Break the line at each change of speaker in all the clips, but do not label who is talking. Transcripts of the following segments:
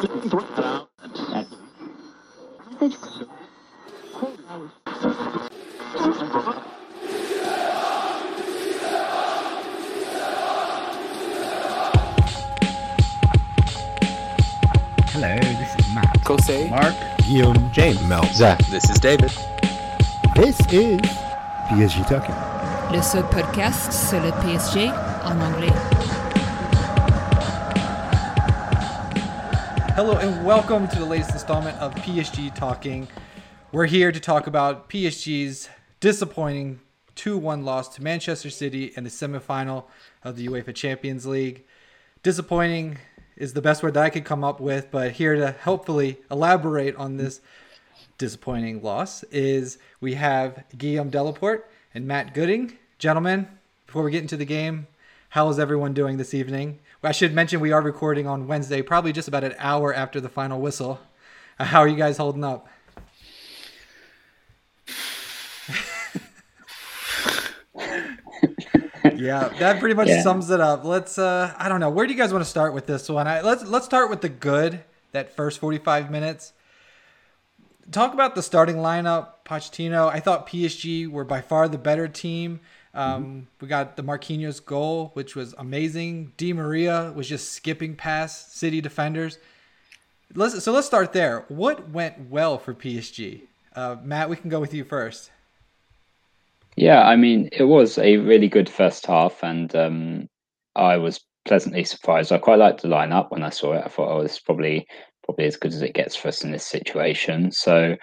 Hello, this is Matt.
Kosei.
Mark.
Guillaume, James, Mel,
Zach.
This is David.
This is PSG Talking.
Le seul podcast sur le PSG en anglais.
Hello and welcome to the latest installment of PSG Talking. We're here to talk about PSG's disappointing 2-1 loss to Manchester City in the semifinal of the UEFA Champions League. Disappointing is the best word that I could come up with, but here to hopefully elaborate on this disappointing loss is we have Guillaume Delaporte and Matt Gooding. Gentlemen, before we get into the game, how is everyone doing this evening? I should mention we are recording on Wednesday, probably just about an hour after the final whistle. Uh, how are you guys holding up? yeah, that pretty much
Yeah.
sums it up. Let's uh I don't know, where do you guys want to start with this one? I, let's let's start with the good, that first 45 minutes. Talk about the starting lineup, Pochettino. I thought PSG were by far the better team. Um, We got the Marquinhos goal, which was amazing. Di Maria was just skipping past City defenders. Let's, so let's start there. What went well for PSG? Uh, Matt, we can go with you first.
Yeah, I mean, it was a really good first half, and um, I was pleasantly surprised. I quite liked the lineup when I saw it. I thought, oh, this is probably probably as good as it gets for us in this situation. So,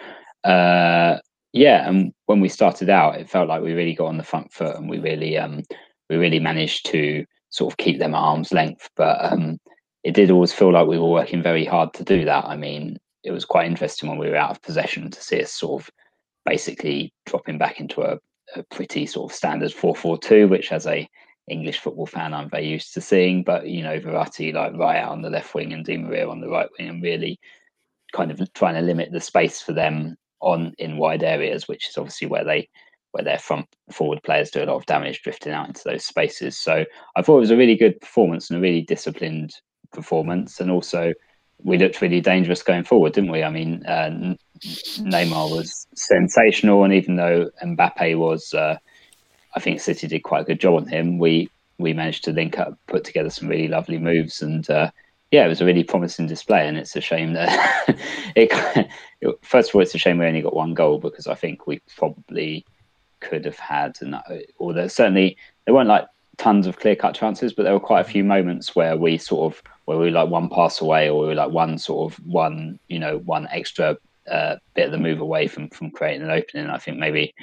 uh, yeah, and when we started out, it felt like we really got on the front foot, and we really um, we really managed to sort of keep them at arm's length. But um, it did always feel like we were working very hard to do that. I mean, it was quite interesting when we were out of possession to see us sort of basically dropping back into a a pretty sort of standard 4-4-2, which as a English football fan I'm very used to seeing. But you know, Verratti like right out on the left wing and Di Maria on the right wing, and really kind of trying to limit the space for them on in wide areas, which is obviously where they where their front forward players do a lot of damage drifting out into those spaces. So I thought it was a really good performance and a really disciplined performance, and also we looked really dangerous going forward, didn't we? I mean, uh, Neymar was sensational, and even though Mbappe was, uh, I think City did quite a good job on him. We we managed to link up, put together some really lovely moves, and uh, yeah, it was a really promising display. And it's a shame that it, it. First of all, it's a shame we only got one goal because I think we probably could have had, and or there certainly there weren't like tons of clear cut chances, but there were quite a few moments where we sort of where we were like one pass away, or we were like one sort of one you know one extra uh, bit of the move away from from creating an opening. I think maybe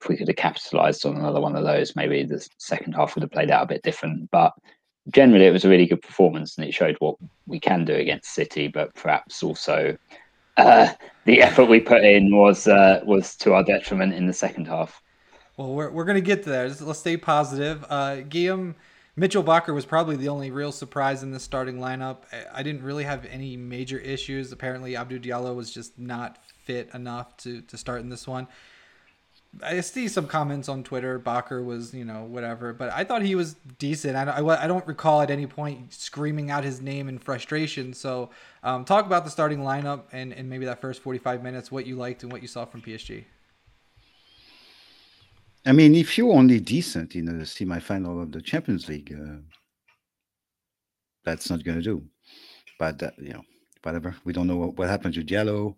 if we could have capitalised on another one of those, maybe the second half would have played out a bit different. But generally, it was a really good performance, and it showed what we can do against City. But perhaps also uh, the effort we put in was uh, was to our detriment in the second half.
Well, we're, we're going to get to there. Let's stay positive. Uh, Guillaume Mitchel Bakker was probably the only real surprise in the starting lineup. I, I didn't really have any major issues. Apparently, Abdou Diallo was just not fit enough to, to start in this one. I see some comments on Twitter. Bakker was, you know, whatever, but I thought he was decent. I, I, I don't recall at any point screaming out his name in frustration. So, um, talk about the starting lineup and, and maybe that first 45 minutes, what you liked and what you saw from PSG.
I mean, if you're only decent in the semi-final of the Champions League, uh, that's not going to do. But uh, you know, whatever. We don't know what, what happened to Diallo.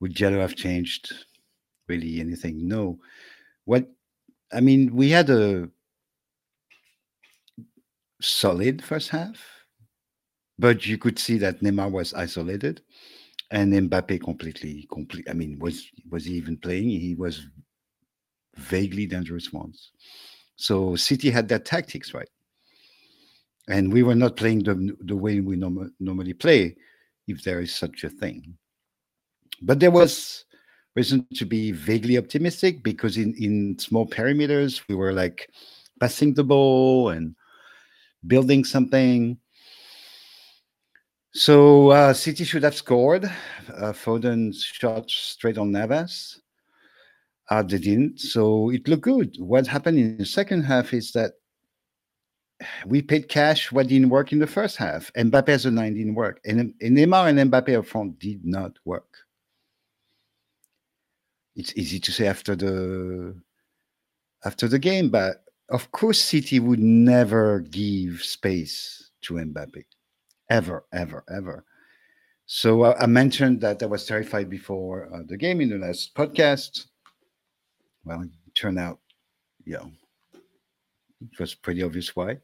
Would Diallo have changed really anything? No. What I mean, we had a solid first half, but you could see that Neymar was isolated, and Mbappe completely, complete. I mean, was was he even playing? He was vaguely dangerous once. So City had their tactics right, and we were not playing the the way we norm- normally play, if there is such a thing. But there was reason to be vaguely optimistic because in in small perimeters we were like passing the ball and building something. So uh, City should have scored. Uh, Foden shot straight on Navas. Uh, they didn't, so it looked good. What happened in the second half is that we paid cash what didn't work in the first half. Mbappe as a nine didn't work. And, and Neymar and Mbappe up front did not work. It's easy to say after the after the game, but of course City would never give space to Mbappe. Ever, ever, ever. So uh, I mentioned that I was terrified before uh, the game in the last podcast. Well, it turned out, you know, it was pretty obvious why.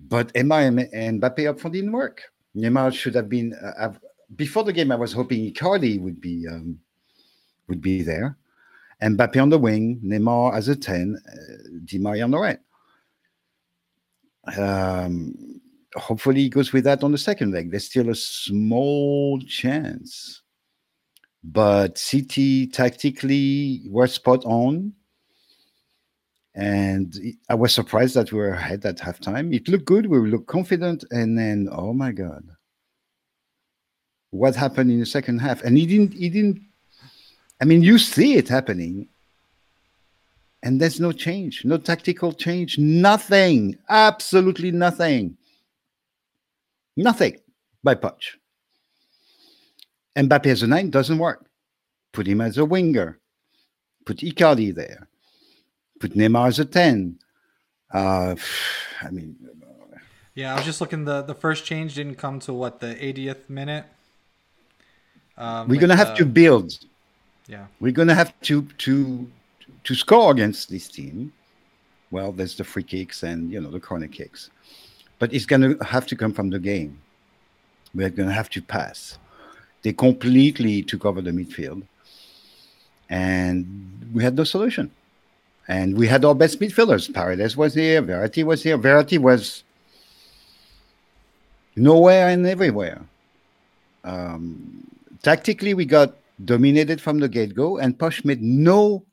But Neymar and Mbappe up front didn't work. Neymar should have been uh, before the game. I was hoping Icardi would be um, would be there, and Mbappe on the wing, Neymar as a ten, uh, Di Maria on the right. Um, hopefully, he goes with that on the second leg. There's still a small chance, but City tactically were spot on and I was surprised that we were ahead at halftime. It looked good. We looked confident, and then oh my god, what happened in the second half? And he didn't. He didn't. I mean, you see it happening, and there's no change, no tactical change, nothing, absolutely nothing, nothing by Poch. Mbappe as a nine doesn't work. Put him as a winger. Put Icardi there put Neymar as a 10. Uh, I mean,
yeah, I was just looking. the The first change didn't come to what the 80th minute.
Um, we're gonna have uh, to build.
Yeah,
we're gonna have to to to score against this team. Well, there's the free kicks and you know the corner kicks, but it's gonna have to come from the game. We're gonna have to pass. They completely took over the midfield, and we had no solution. And we had our best midfielders. Paredes was here, Verratti was here. Verratti was nowhere and everywhere. Um, tactically, we got dominated from the get go, and Poch made no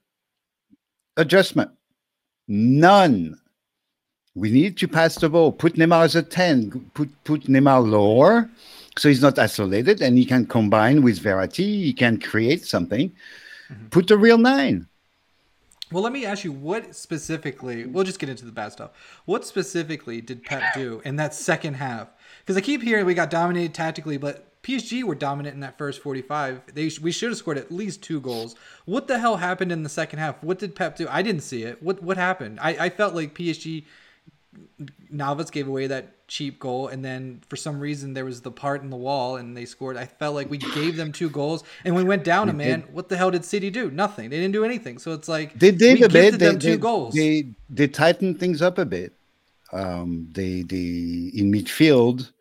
adjustment. None. We need to pass the ball. Put Neymar as a 10. Put, put Neymar lower so he's not isolated and he can combine with Verratti. He can create something. Mm-hmm. Put a real nine.
Well, let me ask you, what specifically? We'll just get into the bad stuff. What specifically did Pep do in that second half? Because I keep hearing we got dominated tactically, but PSG were dominant in that first 45. They we should have scored at least two goals. What the hell happened in the second half? What did Pep do? I didn't see it. What what happened? I, I felt like PSG Navas gave away that cheap goal, and then for some reason there was the part in the wall, and they scored. I felt like we gave them two goals, and we went down a man. What the hell did City do? Nothing. They didn't do anything. So it's like
they did
a
bit.
Them
they,
two
they,
goals.
They they tightened things up a bit. Um, they they in midfield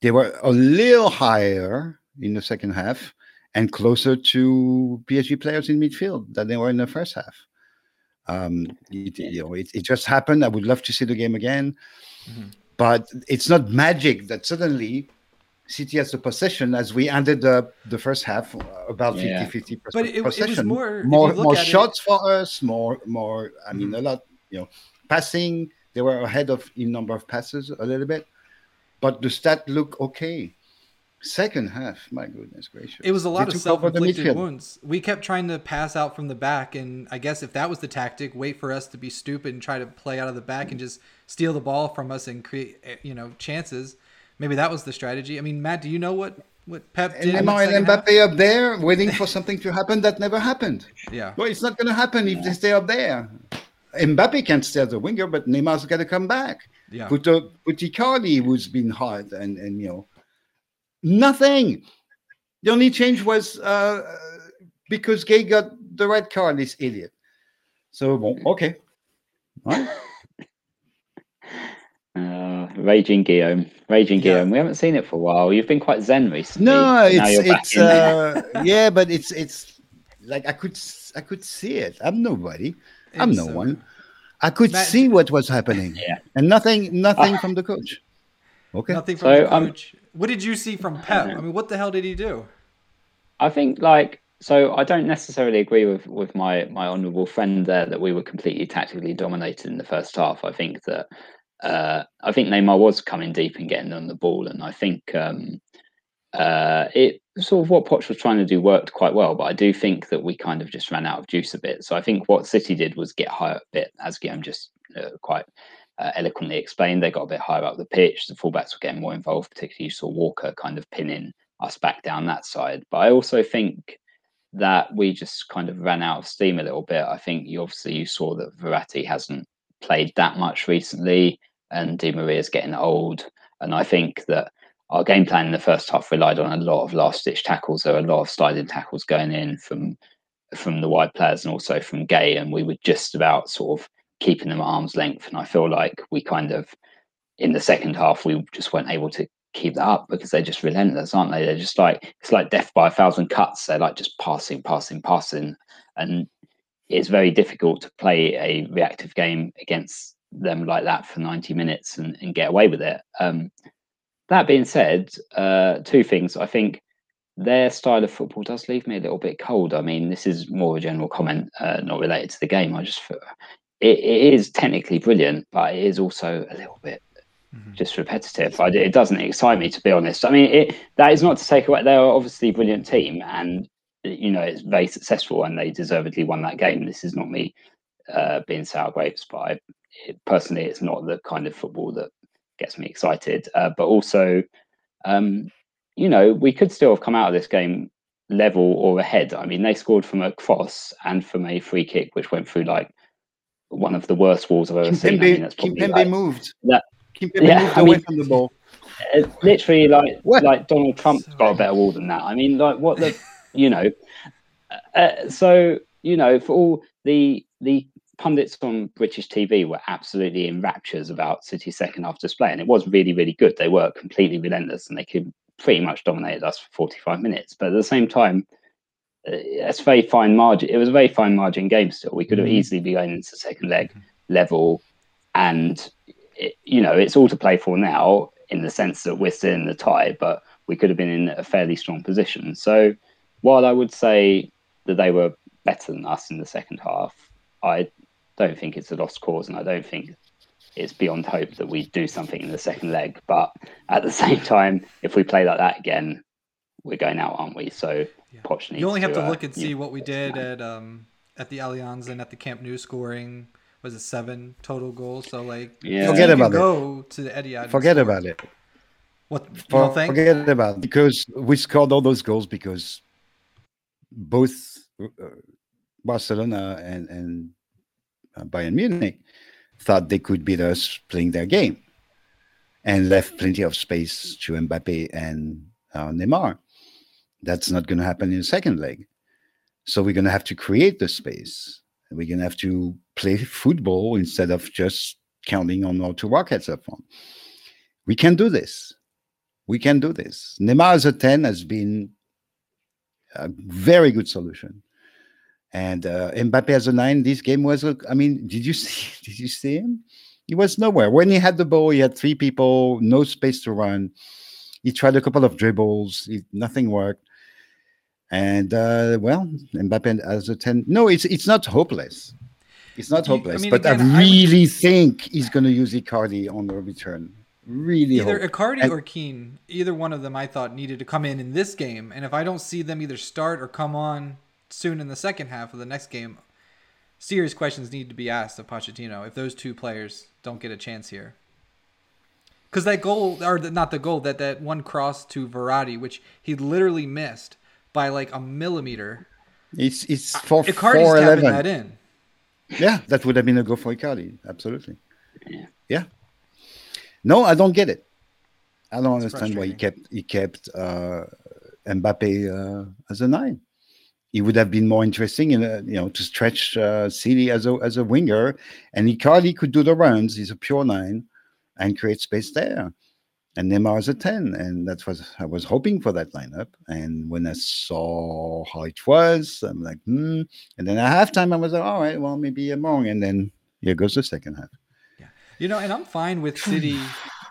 they were a little higher in the second half and closer to PSG players in midfield than they were in the first half. Um, it, you know, it, it just happened. I would love to see the game again, mm-hmm. but it's not magic that suddenly City has the possession as we ended the, the first half uh, about yeah. 50 50
but it, possession. It was more
more, more shots it, for us, more more. I mean, mm-hmm. a lot. You know, passing. They were ahead of in number of passes a little bit, but does that look okay. Second half, my goodness gracious.
It was a lot they of self inflicted wounds. We kept trying to pass out from the back, and I guess if that was the tactic, wait for us to be stupid and try to play out of the back and just steal the ball from us and create, eh, you know, chances. Maybe that was the strategy. I mean, Matt, do you know what what Pep did?
And and Mbappe up there waiting for something to happen that never happened.
Yeah.
Well, it's not going to happen if they stay up there. Mbappe can't stay as a winger, but Neymar's got to come back.
Yeah.
Put, uh, put Icardi, who's been hard and, and you know, Nothing. The only change was uh, because Gueye got the red card, this idiot. So, bon, okay.
Right. Uh, Raging Guillaume, Raging yeah. Guillaume. We haven't seen it for a while. You've been quite zen recently.
No, it's it's uh, yeah, but it's it's like I could I could see it. I'm nobody. I'm no one. I could Matt, see what was happening.
Yeah,
and nothing nothing uh, from the coach. Okay,
nothing from so, the um, coach. Um, what did you see from Pep? I mean, what the hell did he do?
I think like so I don't necessarily agree with with my my honourable friend there that we were completely tactically dominated in the first half. I think that uh, I think Neymar was coming deep and getting on the ball, and I think um, uh, it sort of what Poch was trying to do worked quite well. But I do think that we kind of just ran out of juice a bit. So I think what City did was get higher a bit, as Guillaume just uh, quite uh, eloquently explained, they got a bit higher up the pitch. The fullbacks were getting more involved, particularly you saw Walker kind of pinning us back down that side. But I also think that we just kind of ran out of steam a little bit. I think you obviously you saw that Verratti hasn't played that much recently, and Di Maria's getting old. And I think that our game plan in the first half relied on a lot of last ditch tackles. There were a lot of sliding tackles going in from from the wide players and also from Gueye, and we were just about sort of keeping them at arm's length. And I feel like we kind of in the second half we just weren't able to keep that up because they're just relentless, aren't they? They're just like it's like death by a thousand cuts. They're like just passing, passing, passing, and it's very difficult to play a reactive game against them like that for 90 minutes and, and get away with it. Um, that being said, uh, two things. I think their style of football does leave me a little bit cold. I mean, this is more of a general comment, uh, not related to the game. I just it, it is technically brilliant, but it is also a little bit mm-hmm. just repetitive. I, it doesn't excite me to be honest. I mean, it, that is not to take away. They are obviously a brilliant team, and you know it's very successful, and they deservedly won that game. This is not me uh, being sour grapes, but I, it, personally, it's not the kind of football that gets me excited. Uh, but also, um, you know, we could still have come out of this game level or ahead. I mean, they scored from a cross and from a free kick, which went through like one of the worst walls I've ever Kimpembe, seen. I mean, that's
probably Kimpembe like, moved. That, Kimpembe yeah, moved I away mean, from the ball.
literally, like what? like Donald Trump's got a better wall than that. I mean, like what the, you know. Uh, so you know, for all the the pundits on British TV were absolutely in raptures about City's second half display, and it was really, really good. They were completely relentless, and they could pretty much dominated us for 45 minutes. But at the same time, uh, it's very fine margin. It was a very fine margin game. Still, we could have mm-hmm. easily been going into the second leg level, and it, you know it's all to play for now in the sense that we're still in the tie, but we could have been in a fairly strong position. So while I would say that they were better than us in the second half, I don't think it's a lost cause, and I don't think it's beyond hope that we do something in the second leg. But at the same time, if we play like that again, we're going out, aren't we? So yeah.
you only have to, to look uh, and see what we did at um at the Allianz and at the Camp Nou scoring was it seven total goals. So like
yeah. forget about
go it. to the Etihad.
Forget about it.
What
For, forget about it because we scored all those goals because both uh, Barcelona and and uh, Bayern Munich thought they could beat us playing their game and left plenty of space to Mbappe and uh, Neymar. That's not going to happen in the second leg. So we're going to have to create the space. We're going to have to play football instead of just counting on our two rockets up front. We can do this. We can do this. Neymar as a 10 has been a very good solution. And uh, Mbappe as a nine, this game was. I mean, did you see? Did you see him? He was nowhere. When he had the ball, he had three people, no space to run. He tried a couple of dribbles, he, nothing worked. And uh, well, Mbappe as a ten. No, it's it's not hopeless. It's not hopeless, I mean, but again, I really I would... think he's going to use Icardi on the return. Really,
either
hope.
Icardi and... or Kean, either one of them, I thought needed to come in in this game. And if I don't see them either start or come on soon in the second half of the next game, serious questions need to be asked of Pochettino if those two players don't get a chance here. Because that goal, or not the goal, that that one cross to Verratti, which he literally missed by like a millimeter.
It's it's for Icardi's four eleven. that in. Yeah, that would have been a goal for Icardi. Absolutely. Yeah. yeah. No, I don't get it. I don't it's understand why he kept he kept uh, Mbappe uh, as a nine he would have been more interesting in a, you know to stretch uh, City as a as a winger, and Icardi could do the runs. He's a pure nine, and create space there. And Neymar is a ten, and that was I was hoping for that lineup. And when I saw how it was, I'm like, hmm. And then at halftime, I was like, all right, well maybe I'm wrong. And then here goes the second half.
Yeah, you know, and I'm fine with City,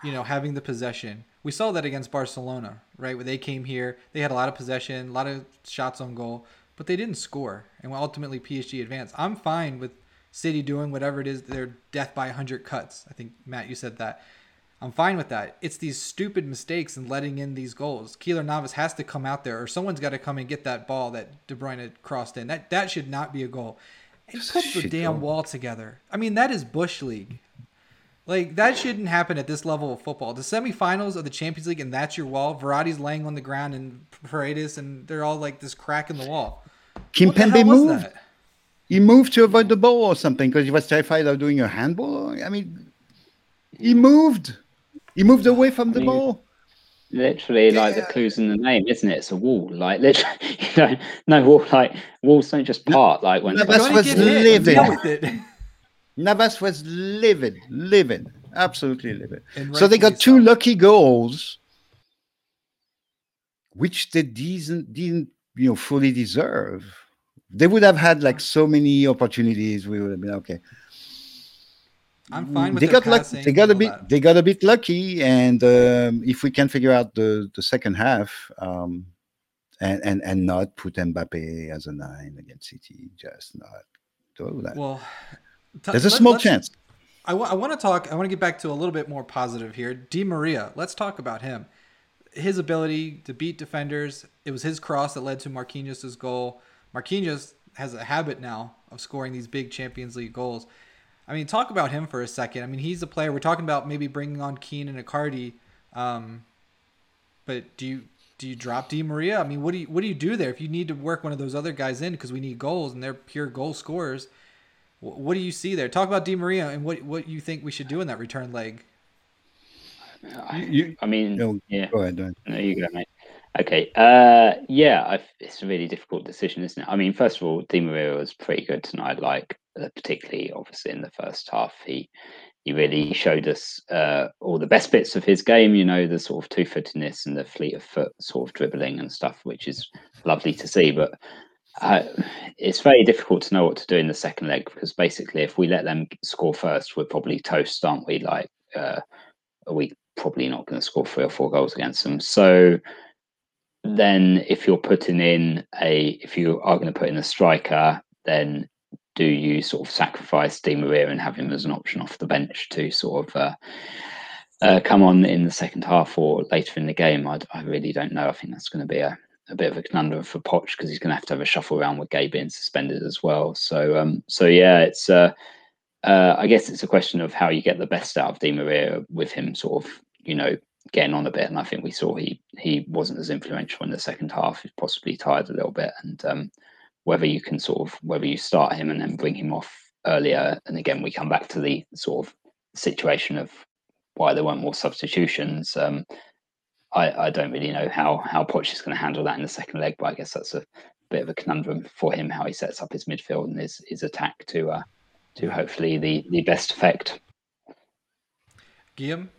you know, having the possession. We saw that against Barcelona, right? Where they came here, they had a lot of possession, a lot of shots on goal but they didn't score, and ultimately PSG advanced. I'm fine with City doing whatever it is their death by 100 cuts. I think Matt, you said that. I'm fine with that. It's these stupid mistakes and letting in these goals. Keylor Navas has to come out there, or someone's got to come and get that ball that De Bruyne had crossed in. That that should not be a goal. And put the damn goal. wall together. I mean, that is bush league. Like that shouldn't happen at this level of football. The semifinals of the Champions League, and that's your wall. Verratti's laying on the ground, and Paredes, and they're all like this crack in the wall. What the hell was
moved.
that?
He moved to avoid the ball or something because he was terrified of doing a handball. I mean, he moved. He moved away from the
I mean,
ball.
Literally, like the clues in the name, isn't it? It's a wall. Like literally, you know, no wall. Like walls don't just part. Like when
No,
Go
Navas
and
Navas was livid, livid, absolutely livid.
And
So they got two lucky goals, which they didn't, didn't you know fully deserve. They would have had like so many opportunities. We would have been okay.
I'm fine with
they got lucky. They got a bit.
that.
They got a bit lucky, and um, if we can figure out the the second half, um, and and and not put Mbappe as a nine against City, just not do that.
Well,
There's a small chance.
I want to talk. I want to get back to a little bit more positive here. Di Maria. Let's talk about him. His ability to beat defenders. It was his cross that led to Marquinhos' goal. Marquinhos has a habit now of scoring these big Champions League goals. I mean, talk about him for a second. I mean, he's a player. We're talking about maybe bringing on Kean and Icardi. Um, but do you do you drop Di Maria? I mean, what do you what do you do there if you need to work one of those other guys in because we need goals and they're pure goal scorers? Wh- What do you see there? Talk about Di Maria and what what you think we should do in that return leg.
I,
You-
I mean,
No,
yeah.
Go ahead. go ahead.
There you go, mate. Okay. Uh, yeah, i it's a really difficult decision, isn't it? I mean, first of all, Di Maria was pretty good tonight. Like, uh, particularly obviously in the first half, he he really showed us uh, all the best bits of his game. You know, the sort of two-footedness and the fleet of foot sort of dribbling and stuff, which is lovely to see. But it's very difficult to know what to do in the second leg because basically, if we let them score first, we're probably toast, aren't we? Like, uh, are we probably not going to score three or four goals against them? So then if you're putting in a if you are going to put in a striker then do you sort of sacrifice Di Maria and have him as an option off the bench to sort of uh, uh, come on in the second half or later in the game I, I really don't know I think that's going to be a, a bit of a conundrum for Poch because he's going to have to have a shuffle around with Gueye being suspended as well so um so yeah it's uh, uh I guess it's a question of how you get the best out of Di Maria with him sort of you know getting on a bit, and I think we saw he he wasn't as influential in the second half. He's possibly tired a little bit, and um, whether you can sort of whether you start him and then bring him off earlier, and again we come back to the sort of situation of why there weren't more substitutions. Um, I I don't really know how how Poch is going to handle that in the second leg, but I guess that's a bit of a conundrum for him how he sets up his midfield and his his attack to uh, to hopefully the the best effect.
Guillaume,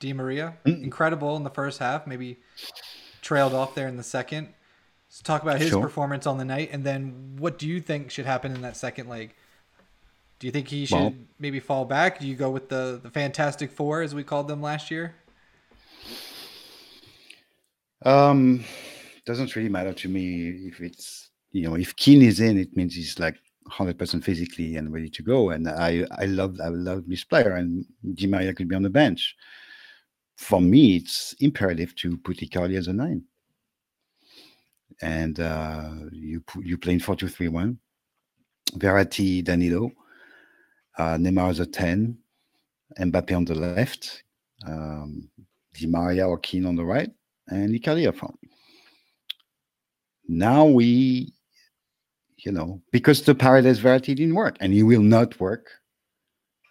Di Maria,
Mm.
incredible in the first half. Maybe trailed off there in the second. So talk about his
Sure.
performance on the night, and then what do you think should happen in that second leg? Do you think he should
Well-
maybe fall back? Do you go with the the Fantastic Four as we called them last year?
Um, doesn't really matter to me if it's you know if Kean is in, it means he's like hundred percent physically and ready to go. And I I love I love this player, and Di Maria could be on the bench. For me, it's imperative to put Icardi as a nine, and uh, you you play in four two three one. Verratti, Danilo, uh, Neymar as a ten, Mbappe on the left, um, Di Maria or Kean on the right and up front. Now we, you know, because the Paredes Verratti didn't work, and he will not work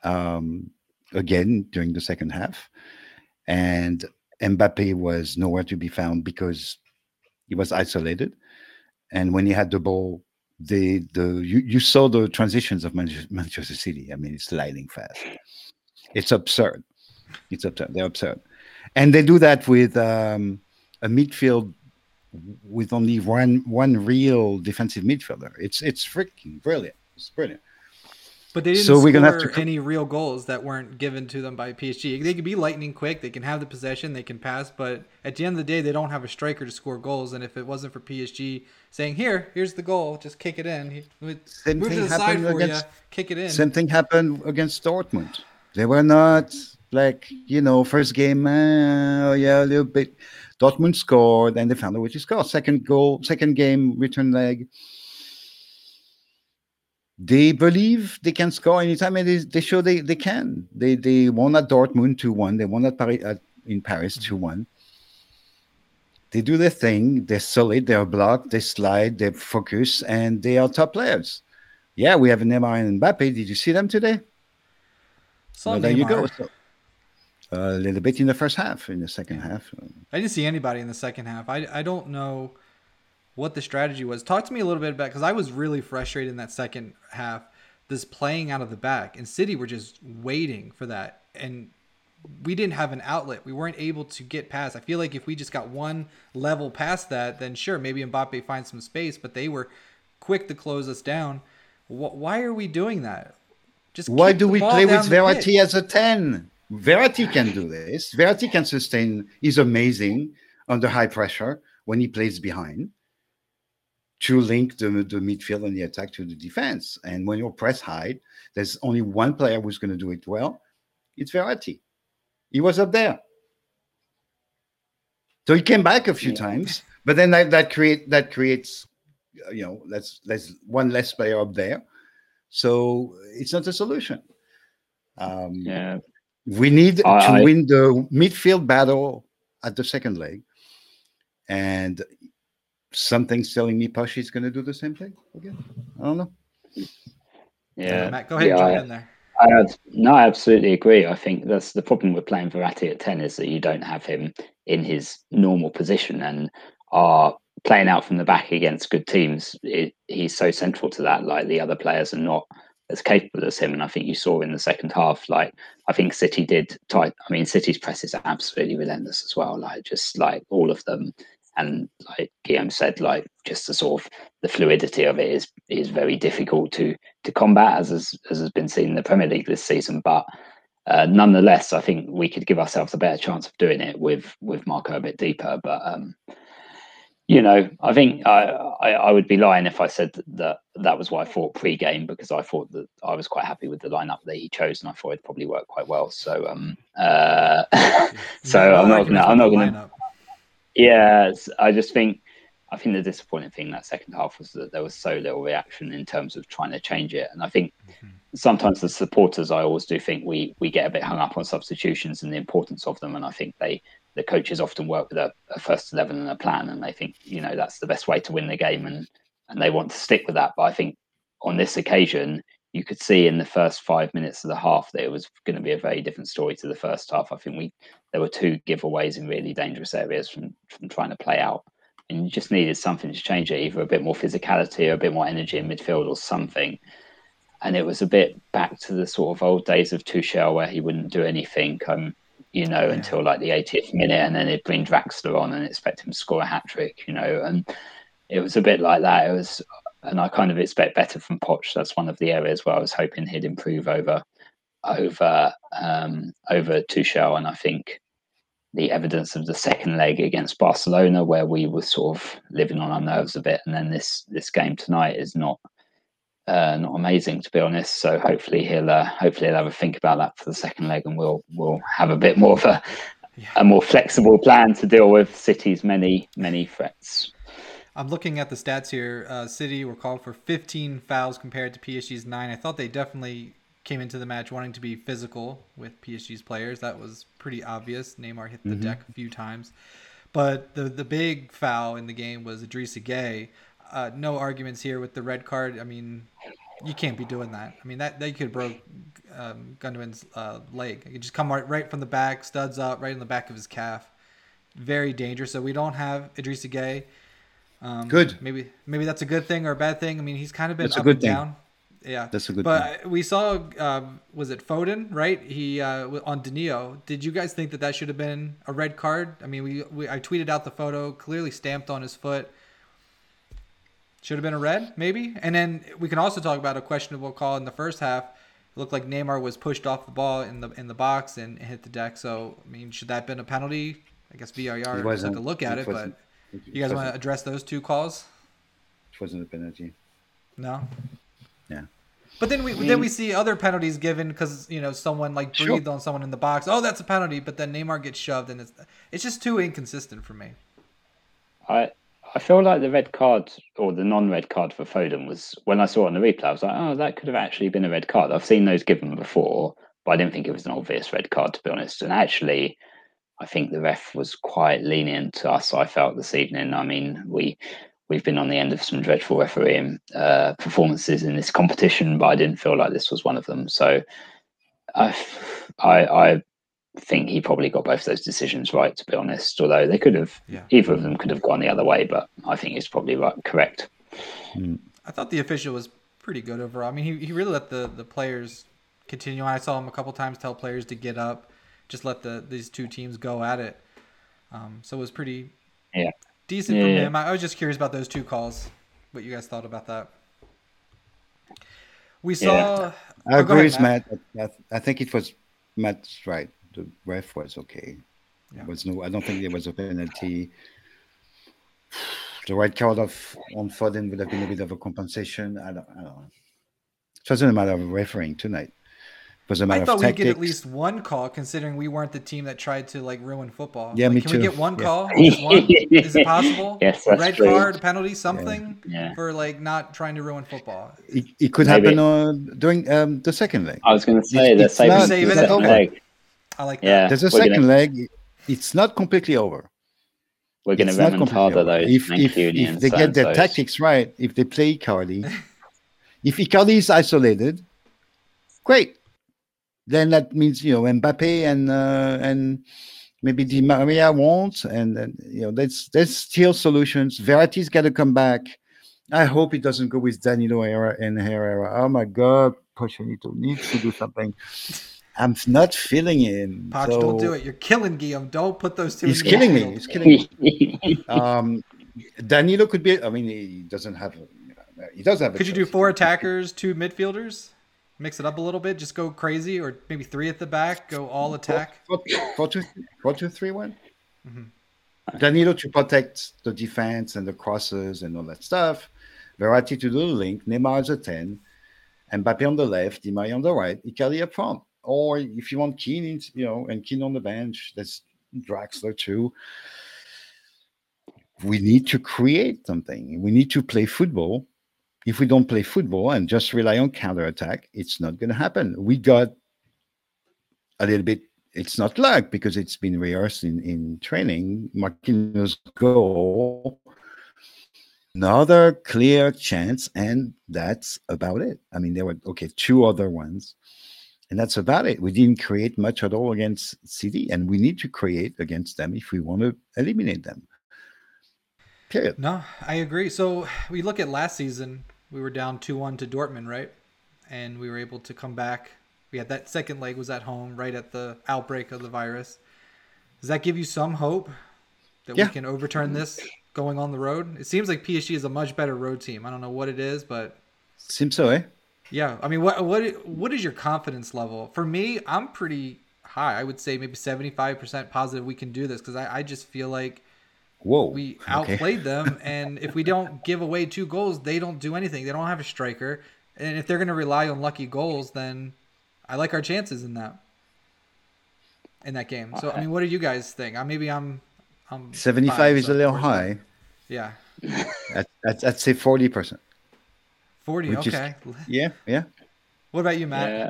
um, again during the second half. And Mbappe was nowhere to be found because he was isolated. And when he had the ball, the the you, you saw the transitions of Manchester, City. I mean, it's lightning fast. It's absurd. It's absurd. They're absurd, and they do that with um, a midfield with only one one real defensive midfielder. It's it's freaking brilliant. It's brilliant.
But they didn't
So
score
we're gonna have to
any real goals that weren't given to them by PSG. They can be lightning quick. They can have the possession. They can pass. But at the end of the day, they don't have a striker to score goals. And if it wasn't for PSG saying, "Here, here's the goal. Just kick it in. He- Move
Same
to
thing
the side
happened
for
against-
you. Kick it in."
Same thing happened against Dortmund. They were not like you know first game. Uh, oh yeah, a little bit. Dortmund scored, and they found a way to score. Second goal, second game, return leg. they believe they can score anytime, and they, they show they, they can. They they won at Dortmund two one. They won at Paris at, in Paris two one. They do their thing. They're solid. They're blocked. They slide. They focus, and they are top players. Yeah, we have Neymar and Mbappe. Did you see them today?
Saw
well, there you go. So, a little bit in the first half. In the second half,
I didn't see anybody in the second half. I, I don't know what the strategy was. Talk to me a little bit about because I was really frustrated in that second half. This playing out of the back and City were just waiting for that, and we didn't have an outlet. We weren't able to get past. I feel like if we just got one level past that, then sure, maybe Mbappe finds some space. But they were quick to close us down. Why are we doing that? Just
why do we play with Verratti as a 10? Verratti can do this. Verratti can sustain. He's amazing under high pressure when he plays behind to link the, the midfield and the attack to the defense. And when you're press high, there's only one player who's going to do it well. It's Verratti. He was up there. So he came back a few times, but then that, that create that creates, uh, you know, that's that's one less player up there. So it's not a solution. Um,
Yeah,
we need
I-
to
I-
win the midfield battle at the second leg, and something's telling me Poch is going to do the same thing again. I don't know.
yeah.
Uh, Matt, go ahead,
Yeah,
jump
I-
in there.
I have, no, I absolutely agree. I think that's the problem with playing Verratti at 10 is that you don't have him in his normal position and are playing out from the back against good teams. It, he's so central to that. Like the other players are not as capable as him. And I think you saw in the second half, like, I think City did tight. I mean, City's press is absolutely relentless as well. Like, just like all of them. And like Guillaume said, like just the sort of the fluidity of it is is very difficult to to combat as has, as has been seen in the Premier League this season. But uh, nonetheless, I think we could give ourselves a better chance of doing it with with Marco a bit deeper. But um, you know, I think I, I I would be lying if I said that that was what I thought pre-game because I thought that I was quite happy with the lineup that he chose and I thought it probably worked quite well. So um, uh, so
No
I'm not gonna I'm not
with the
gonna yeah, I just think I think the disappointing thing that second half was that there was so little reaction in terms of trying to change it, and I think sometimes the supporters, I always do think we we get a bit hung up on substitutions and the importance of them, and I think they the coaches often work with a, a first eleven and a plan, and they think you know that's the best way to win the game, and and they want to stick with that. But I think on this occasion, you could see in the first five minutes of the half that it was going to be a very different story to the first half. I think we there were two giveaways in really dangerous areas from from trying to play out. And you just needed something to change it, either a bit more physicality or a bit more energy in midfield or something. And it was a bit back to the sort of old days of Tuchel where he wouldn't do anything, um, you know, until like the 80th minute, and then he'd bring Draxler on and expect him to score a hat trick, you know. And it was a bit like that. It was, and I kind of expect better from Poch. That's one of the areas where I was hoping he'd improve over over um, over Tuchel, and I think the evidence of the second leg against Barcelona, where we were sort of living on our nerves a bit, and then this this game tonight is not uh, not amazing to be honest. So hopefully he'll uh, hopefully he'll have a think about that for the second leg, and we'll we'll have a bit more of a a more flexible plan to deal with City's many many threats.
I'm looking at the stats here. Uh, City were called for 15 fouls compared to PSG's nine. I thought they definitely came into the match wanting to be physical with PSG's players. That was pretty obvious. Neymar hit the deck a few times, but the the big foul in the game was Idrissa Gueye. Uh, no arguments here with the red card. I mean, you can't be doing that. I mean, that they could have broke um, Gundogan's uh, leg. It could just come right, right from the back, studs up, right in the back of his calf. Very dangerous. So we don't have Idrissa Gueye. Um,
Good.
Maybe maybe that's a good thing or a bad thing. I mean, he's kind of been
That's a
up
good
and
thing.
down. Yeah,
That's a good
But we saw, um, was it Foden? Right? He uh, on Danilo. Did you guys think that that should have been a red card? I mean, we, we I tweeted out the photo, clearly stamped on his foot. Should have been a red, maybe. And then we can also talk about a questionable call in the first half. It looked like Neymar was pushed off the ball in the in the box and hit the deck. So I mean, should that have been a penalty? I guess VAR
It
took
wasn't-
a look at
it
it, but
wasn't-
you guys want to address those two calls?
It wasn't a penalty.
No.
Yeah.
But then we then we see other penalties given because you know someone like
Sure.
breathed on someone in the box. Oh, that's a penalty. But then Neymar gets shoved, and it's it's just too inconsistent for me.
I I feel like the red card or the non-red card for Foden was when I saw it on the replay. I was like, oh, that could have actually been a red card. I've seen those given before, but I didn't think it was an obvious red card to be honest. And actually, I think the ref was quite lenient to us. I felt this evening. I mean, we we've been on the end of some dreadful refereeing uh, performances in this competition, but I didn't feel like this was one of them. So I, I, I think he probably got both those decisions right, to be honest. Although they could have, yeah. either of them could have gone the other way, but I think it's probably right, correct.
Hmm. I thought the official was pretty good overall. I mean, he, he really let the, the players continue on. I saw him a couple times tell players to get up, just let the these two teams go at it. Um, so it was pretty
yeah
decent yeah. from him. I, I was just curious about those two calls. What you guys thought about that? We saw. Yeah.
I oh, agree with Matt. Matt. I think it was Matt's right. The ref was okay. Yeah. There was no. I don't think there was a penalty. The right card of on Foden would have been a bit of a compensation. I don't. I don't know. It wasn't a matter of refereeing tonight It was a matter
I thought
we'd
get at least one call, considering we weren't the team that tried to like ruin football.
Yeah,
like,
me
can
too.
we get one
yeah.
call? one? Is it possible?
yes, that's
Red
true.
card, penalty, something
yeah.
for like not trying to ruin football.
It, it could Maybe. happen uh, during um, the second leg.
I was going to say the second leg.
I like that.
Yeah, there's a second gonna... leg. It's not completely over.
We're going to remontada those.
If, if, if they get their tactics right, if they play Icardi, if Icardi is isolated, great then that means you know Mbappe and uh, and maybe Di Maria won't, and then you know there's there's still solutions. Verratti's got to come back. I hope it doesn't go with Danilo Pereira and Herrera. Oh my God, Pochettino needs to do something. I'm not feeling him.
Poch, so... don't do it. You're killing Guillaume. Don't put those two.
He's killing me. He's killing me. um, Danilo could be. I mean, he doesn't have. He does have.
Could you do four attackers, two midfielders? mix it up a little bit, just go crazy, or maybe three at the back, go all attack.
Four, four, four, two, four two, three, one. Mm-hmm. Danilo to protect the defense and the crosses and all that stuff. Verratti to do the link. Neymar as a 10. Mbappe on the left, Di Maria on the right, Icardi up front. Or if you want Kean, you know, and Kean on the bench, that's Draxler too. We need to create something. We need to play football if we don't play football and just rely on counterattack, it's not going to happen. We got a little bit, it's not luck because it's been rehearsed in, in training. Marquinhos goal, another clear chance, and that's about it. I mean, there were, okay, two other ones, and that's about it. We didn't create much at all against City, and we need to create against them if we want to eliminate them. Period.
No, I agree. So we look at last season we were down 2-1 to Dortmund, right? And we were able to come back. We had that second leg was at home right at the outbreak of the virus. Does that give you some hope that yeah. we can overturn this going on the road? It seems like PSG is a much better road team. I don't know what it is, but
seems so, eh?
Yeah, I mean, what what what is your confidence level? For me, I'm pretty high. I would say maybe 75% positive we can do this because I, I just feel like
Whoa.
We outplayed okay. them, and if we don't give away two goals, they don't do anything. They don't have a striker, and if they're going to rely on lucky goals, then I like our chances in that in that game. So I mean, what do you guys think? I maybe I'm. I'm
Seventy-five is a little high.
Yeah.
I'd, I'd, I'd say forty percent.
Forty. Okay.
Is, yeah. Yeah.
What about you, Matt?
Yeah.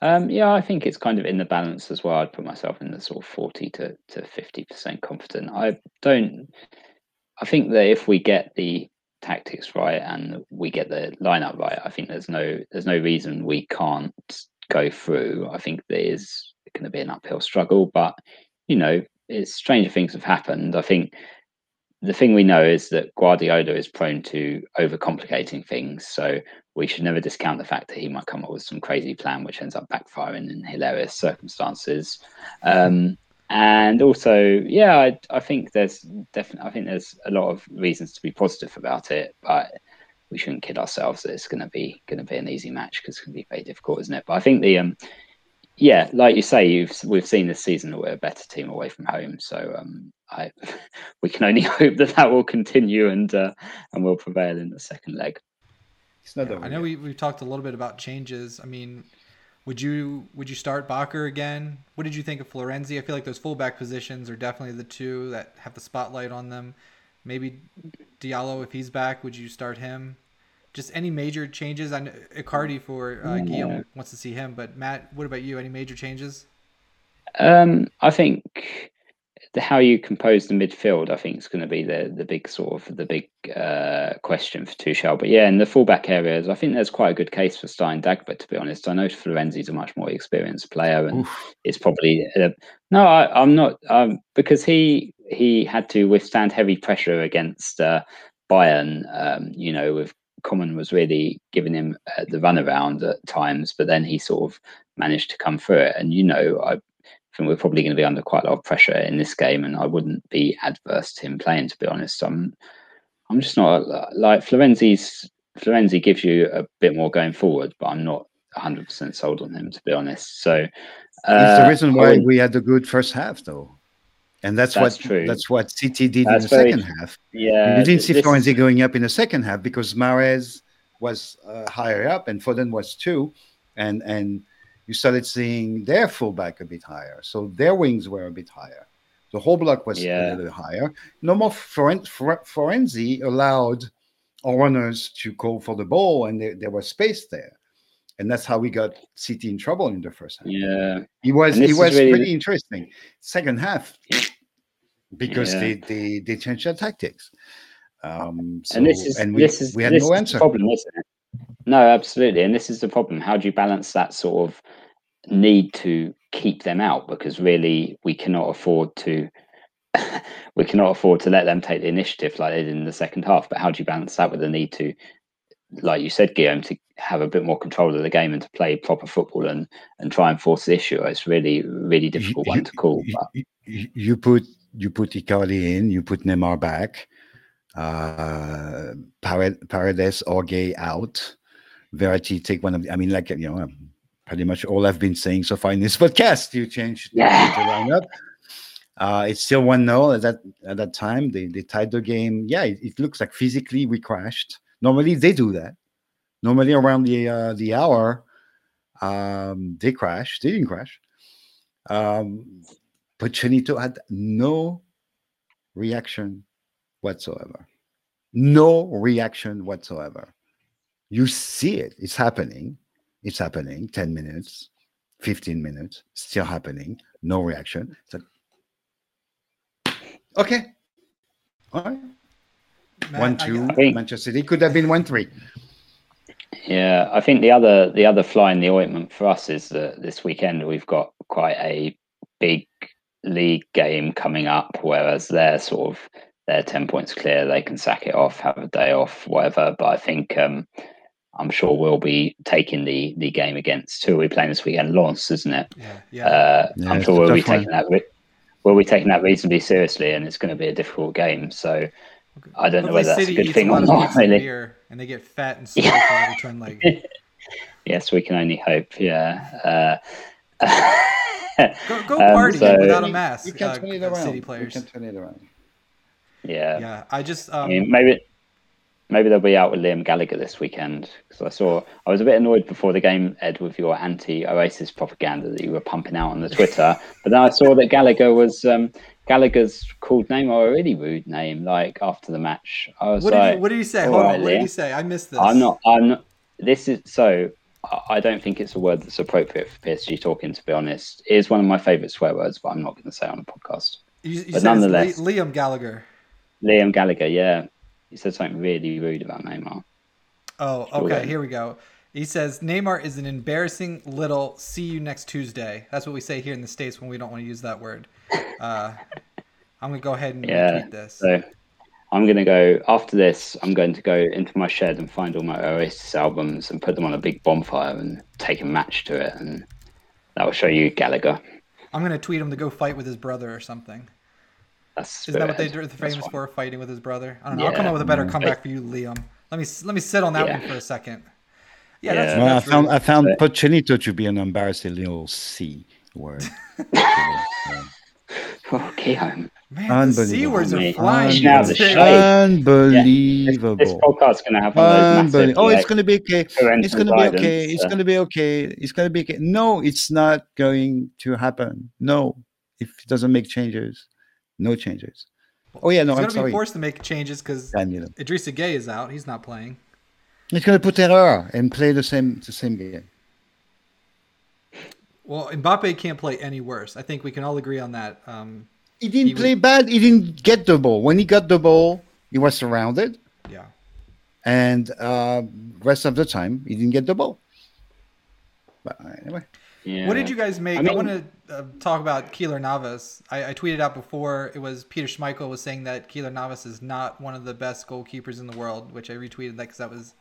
Um, yeah, I think it's kind of in the balance as well. I'd put myself in the sort of forty to to fifty percent confident. I don't. I think that if we get the tactics right and we get the lineup right, I think there's no there's no reason we can't go through. I think there is going to be an uphill struggle, but you know, it's stranger things have happened. I think the thing we know is that Guardiola is prone to overcomplicating things. So we should never discount the fact that he might come up with some crazy plan which ends up backfiring in hilarious circumstances. Um, and also, yeah, I, I think there's definitely, I think there's a lot of reasons to be positive about it, but we shouldn't kid ourselves that it's going to be going to be an easy match because it's going to be very difficult, isn't it? But I think the um, yeah, like you say, you've we've seen this season that we're a better team away from home. So um, I we can only hope that that will continue and uh, and will prevail in the second leg.
Yeah, I know we we've talked a little bit about changes. I mean, would you would you start Bakker again? What did you think of Florenzi? I feel like those fullback positions are definitely the two that have the spotlight on them. Maybe Diallo, if he's back, would you start him? Just any major changes? I know Icardi for uh, Guillaume wants to see him, but Matt, what about you? Any major changes?
Um, I think the, how you compose the midfield, I think, is going to be the the big sort of the big uh, question for Tuchel. But yeah, in the fullback areas, I think there's quite a good case for Stein Dagba. To be honest, I know Florenzi's a much more experienced player, and
Oof.
it's probably uh, no. I, I'm not um, because he he had to withstand heavy pressure against uh, Bayern. Um, you know, with Common was really giving him uh, the runaround at times, but then he sort of managed to come through it. And you know, I think we're probably going to be under quite a lot of pressure in this game, and I wouldn't be adverse to him playing. To be honest, I'm I'm just not like Florenzi's. Florenzi gives you a bit more going forward, but I'm not 100 percent sold on him to be honest. So
it's
uh,
the reason why we had a good first half, though, and that's,
That's
what
true.
that's what City did
That's
in the second
tr-
half.
yeah,
you didn't see Florenzi going up in the second half because Mahrez was uh, higher up and Foden was too, and and you started seeing their fullback a bit higher, so their wings were a bit higher. The whole block was
Yeah.
a little higher. No more Foren- Fore- Forenzi allowed runners to call for the ball, and there, there was space there, and that's how we got City in trouble in the first half.
Yeah,
it was
And
he
this is
was
really
pretty interesting. Second half, because
Yeah.
they, they they changed their tactics. Um, so,
and this is
and we,
this is
we had no answer.
problem, isn't it? No, absolutely, and this is the problem. How do you balance that sort of need to keep them out? Because really, we cannot afford to. we cannot afford to let them take the initiative like they did in the second half. But how do you balance that with the need to, like you said, Guillaume, to have a bit more control of the game and to play proper football and and try and force the issue? It's really really difficult one to call.
You,
But
you- you put you put Icardi in, you put Neymar back, uh, Paredes or Gueye out, Verratti take one of. The, I mean, like you know, um, pretty much all I've been saying so far in this podcast. You change
Yeah.
the lineup. Uh, it's still one 0 at that at that time. They they tied the game. Yeah, it, it looks like physically we crashed. Normally they do that. Normally around the uh, the hour, um, they crash. They didn't crash. Um, but Chenito had no reaction whatsoever. No reaction whatsoever. You see it. It's happening. It's happening. 10 minutes, 15 minutes, still happening. No reaction. It's like, okay. All right.
Matt,
one two
think-
Manchester City. Could have been one three.
Yeah, I think the other the other fly in the ointment for us is that this weekend we've got quite a big league game coming up, whereas they're sort of they're ten points clear, they can sack it off, have a day off, whatever. But I think um, I'm sure we'll be taking the the game against who are we playing this weekend? Lens, isn't it?
yeah, yeah.
Uh,
Yeah,
I'm sure we'll be
tough one.
taking that. Re- we'll be taking that reasonably seriously, and it's going to be a difficult game. So I don't know whether that's a good thing or not.
pizza and
Really,
beer, and they get fat and slow for every turn leg.
yes, we can only hope. Yeah. Uh,
Go, go
Um,
party
so-
without a mask.
You can
uh,
turn it around.
City
You
players.
can turn it around.
yeah.
Yeah, I just
I
um,
mean, maybe maybe they'll be out with Liam Gallagher this weekend because I saw I was a bit annoyed before the game, Ed, with your anti-Oasis propaganda that you were pumping out on the Twitter. but then I saw that Gallagher was um, Gallagher's called name or a really rude name, like after the match. I was
what did
like,
he, what did he say?
Oh,
Hold
right,
on, what did you say? I missed this.
I'm not. I'm not. This is so. I- don't think it's a word that's appropriate for PSG talking. To be honest, it is one of my favourite swear words, but I'm not going to say it on a podcast.
You, you
but nonetheless-
Li- Liam Gallagher.
Liam Gallagher, yeah, he said something really rude about Neymar.
Oh, okay. Here we go. He says Neymar is an embarrassing little. See you next Tuesday. That's what we say here in the states when we don't want to use that word. Uh, I'm gonna go ahead and
Yeah,
this.
So I'm going to go after this. I'm going to go into my shed and find all my Oasis albums and put them on a big bonfire and take a match to it, and that will show you Gallagher.
I'm gonna tweet him to go fight with his brother or something.
That's
Isn't that what they're famous for? Fighting with his brother. I don't know. I'll come up with a better
Mm.
comeback for you, Liam. Let me let me sit on that
Yeah.
one for a second. Yeah, that's,
Yeah.
Well, I found
rude.
I found
But-
Pochettino to be an embarrassing little C word. Yeah.
Oh, Guillaume.
Man, the c words are flying.
Now
these
the
days.
shade. This,
Unbelievable.
this podcast's going to have one of those.
Unbelievable. Oh, it's
like,
going to be okay. It's going to be okay. It's
uh,
going to be okay. It's going to be okay. No, it's not going to happen. No, if it doesn't make changes, no changes. Oh yeah, no,
He's
I'm
going to be forced to make changes because
Danilo.
Idrissa Gueye is out. He's not playing.
He's gonna put Herrera and play the same the same game.
Well, Mbappe can't play any worse. I think we can all agree on that. Um,
He didn't
He was-
play bad. He didn't get the ball. When he got the ball, he was surrounded,
yeah.
and uh, rest of the time he didn't get the ball. But anyway,
Yeah.
What did you guys make? I,
mean-
want to uh, talk about Keylor Navas. I, I tweeted out before. It was Peter Schmeichel was saying that Keylor Navas is not one of the best goalkeepers in the world, which I retweeted that because that was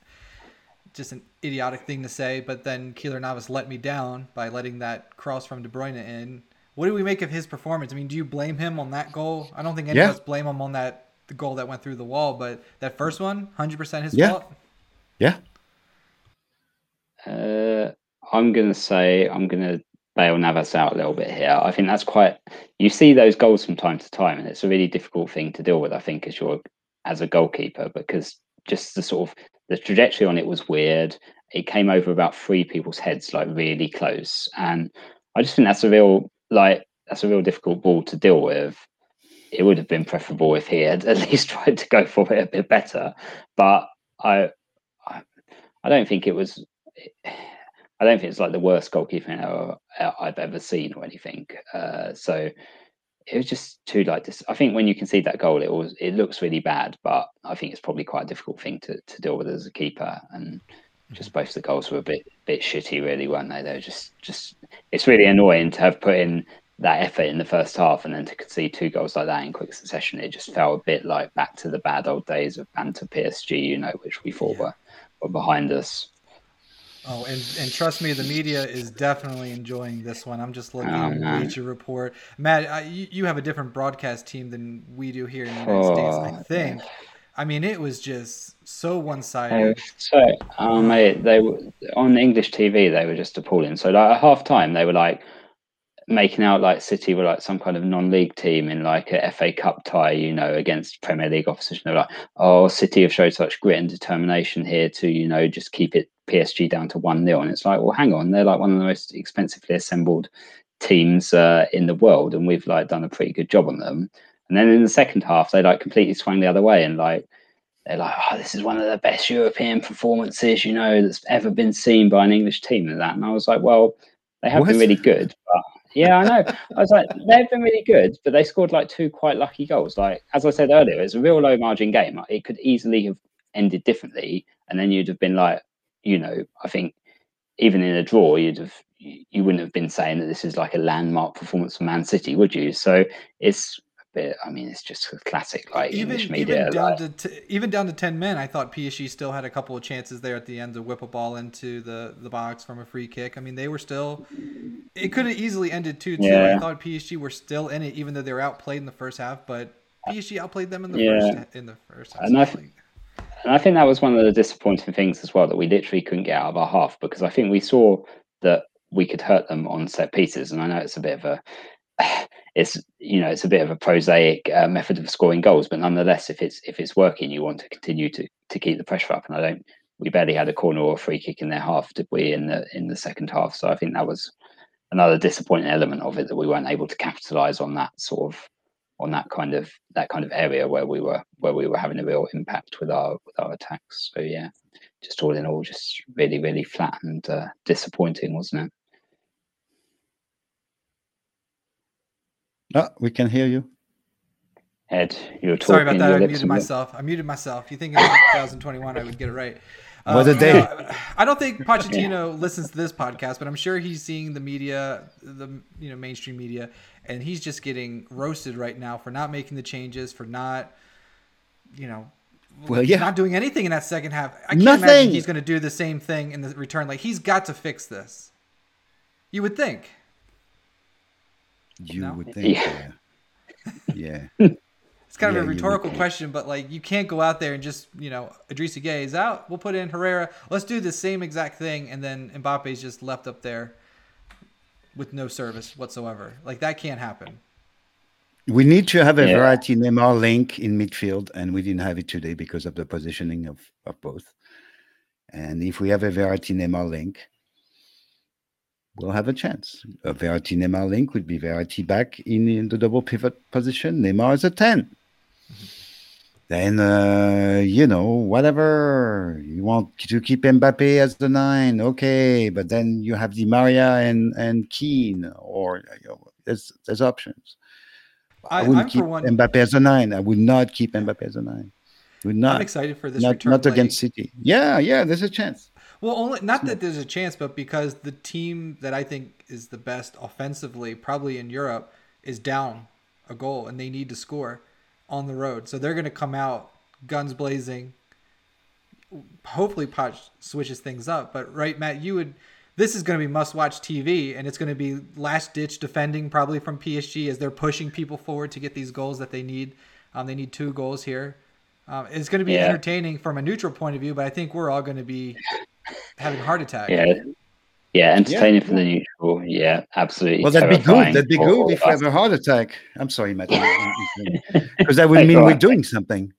just an idiotic thing to say. But then Keylor Navas let me down by letting that cross from De Bruyne in. What do we make of his performance? I mean, do you blame him on that goal? I don't think any
Yeah.
of us blame him on that the goal that went through the wall, but that first one, one, hundred percent his
Yeah.
fault.
yeah,
Uh, I'm going to say I'm going to bail Navas out a little bit here. I think that's quite. You see those goals from time to time, and it's a really difficult thing to deal with. I think as you're as a goalkeeper because just the sort of the trajectory on it was weird. It came over about three people's heads, like really close, and I just think that's a real like that's a real difficult ball to deal with. It would have been preferable if he had at least tried to go for it a bit better, but I, I, I don't think it was. I don't think it's like the worst goalkeeping error I've ever seen or anything. Uh, so it was just too like this. I think when you concede that goal, it was it looks really bad, but I think it's probably quite a difficult thing to, to deal with as a keeper. And just mm-hmm. both the goals were a bit bit shitty, really, weren't they? They were just just it's really annoying to have put in that effort in the first half and then to concede two goals like that in quick succession. It just felt a bit like back to the bad old days of banter PSG, you know, which we thought were were behind us.
Oh, and, and trust me, the media is definitely enjoying this one. I'm just looking
Oh,
at
man.
Bleacher Report. Matt, I, you, you have a different broadcast team than we do here in the United States, I
Oh,
think. I mean, it was just so one
Uh,
sided.
so, um, mate, they were on English TV. They were just appalling. So, like at half time, they were like making out like City were like some kind of non-league team in like a FA Cup tie, you know, against Premier League opposition. They're like, "Oh, City have showed such grit and determination here to, you know, just keep it PSG down to one 0 And it's like, well, hang on, they're like one of the most expensively assembled teams uh, in the world, and we've like done a pretty good job on them. And then in the second half, they like completely swung the other way and like they're like, oh, this is one of the best European performances, you know, that's ever been seen by an English team and that. And I was like, well, they have been really good. But yeah, I know. I was like, they've been really good, but they scored like two quite lucky goals. Like, as I said earlier, it's a real low margin game. It could easily have ended differently. And then you'd have been like, you know, I think even in a draw, you'd have, you wouldn't have been saying that this is like a landmark performance for Man City, would you? So it's, I mean, it's just classic like
Even
English media.
even down
like-
to t- even down to ten men, I thought PSG still had a couple of chances there at the end to whip a ball into the, the box from a free kick. I mean, they were still. It could have easily ended two two. I thought PSG were still in it, even though they were outplayed in the first half. But PSG outplayed them in the
Yeah.
first in the first half.
And
so
I th- And I think that was one of the disappointing things as well that we literally couldn't get out of our half because I think we saw that we could hurt them on set pieces. And I know it's a bit of a, it's you know it's a bit of a prosaic uh, method of scoring goals, but nonetheless, if it's if it's working, you want to continue to to keep the pressure up. And I don't, we barely had a corner or a free kick in their half, did we? In the in the second half, so I think that was another disappointing element of it that we weren't able to capitalize on that sort of on that kind of that kind of area where we were where we were having a real impact with our with our attacks. So yeah, just all in all, just really really flat and uh, disappointing, wasn't it?
Oh, we can hear you.
Ed, you were talking.
Sorry about that. I muted myself. I muted myself. You think in 2021 I would get it right?
What a
Um,
day.
no, I don't think Pochettino listens to this podcast, but I'm sure he's seeing the media, the you know mainstream media, and he's just getting roasted right now for not making the changes, for not, you know,
Well, yeah.
not doing anything in that second half. I can't
Nothing.
imagine he's going to do the same thing in the return. Like he's got to fix this. You would think.
You
No?
would think.
Yeah.
Yeah. yeah.
It's kind
Yeah,
of
you
a rhetorical question, but like you can't go out there and just you know Idrissa Gueye is out. We'll put in Herrera. Let's do the same exact thing, and then Mbappe's just left up there with no service whatsoever. Like that can't happen.
We need to have a
Yeah.
Verratti Neymar link in midfield, and we didn't have it today because of the positioning of, of both. And if we have a Verratti Neymar link, we'll have a chance. A Verratti Neymar link would be Verratti back in, in the double pivot position. Neymar is a 10. then uh, you know whatever you want to keep Mbappe as the nine, okay, but then you have Di Maria and and Kean, or you know, there's there's options. I, I wouldn't I'm keep one, Mbappe as a nine. I would not keep Mbappe as a nine. Would not.
I'm excited for this
not,
return.
Not against City. Yeah, yeah. There's a chance.
Well, only not that there's a chance, but because the team that I think is the best offensively, probably in Europe, is down a goal and they need to score on the road. So they're going to come out guns blazing. Hopefully, Poch switches things up. But right, Matt, you would. This is going to be must-watch TV, and it's going to be last-ditch defending, probably from PSG, as they're pushing people forward to get these goals that they need. Um, they need two goals here. Um, it's going to be yeah. entertaining from a neutral point of view, but I think we're all going to be having a heart attack.
Yeah, yeah, entertaining yeah. for the neutral. Yeah, absolutely.
Well, that'd be good. That'd be good if we have a heart attack. I'm sorry, Matt, because that would mean we're doing something.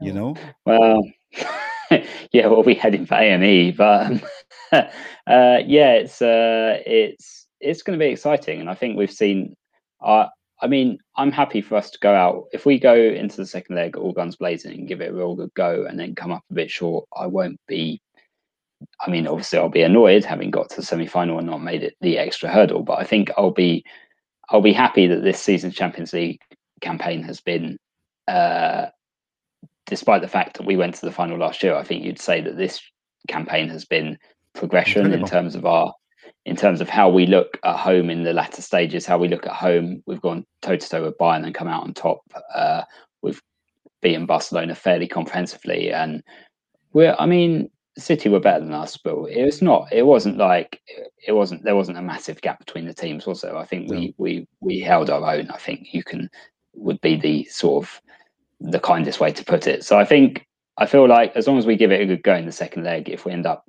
You know.
Well, yeah. Well, we heading for AME, but um, uh, yeah, it's uh, it's it's going to be exciting, and I think we've seen. Uh, I mean, I'm happy for us to go out. If we go into the second leg all guns blazing and give it a real good go, and then come up a bit short, I won't be I mean, obviously, I'll be annoyed having got to the semi final and not made it the extra hurdle. But I think I'll be, I'll be happy that this season's Champions League campaign has been, uh, despite the fact that we went to the final last year. I think you'd say that this campaign has been progression Incredible. in terms of our, in terms of how we look at home in the latter stages. How we look at home, we've gone toe to toe with Bayern and come out on top. Uh, we've beaten Barcelona fairly comprehensively, and we're. I mean, City were better than us, but it was not. It wasn't like it wasn't. There wasn't a massive gap between the teams, was there? I think we we we held our own. I think you can would be the sort of the kindest way to put it. So I think I feel like as long as we give it a good go in the second leg, if we end up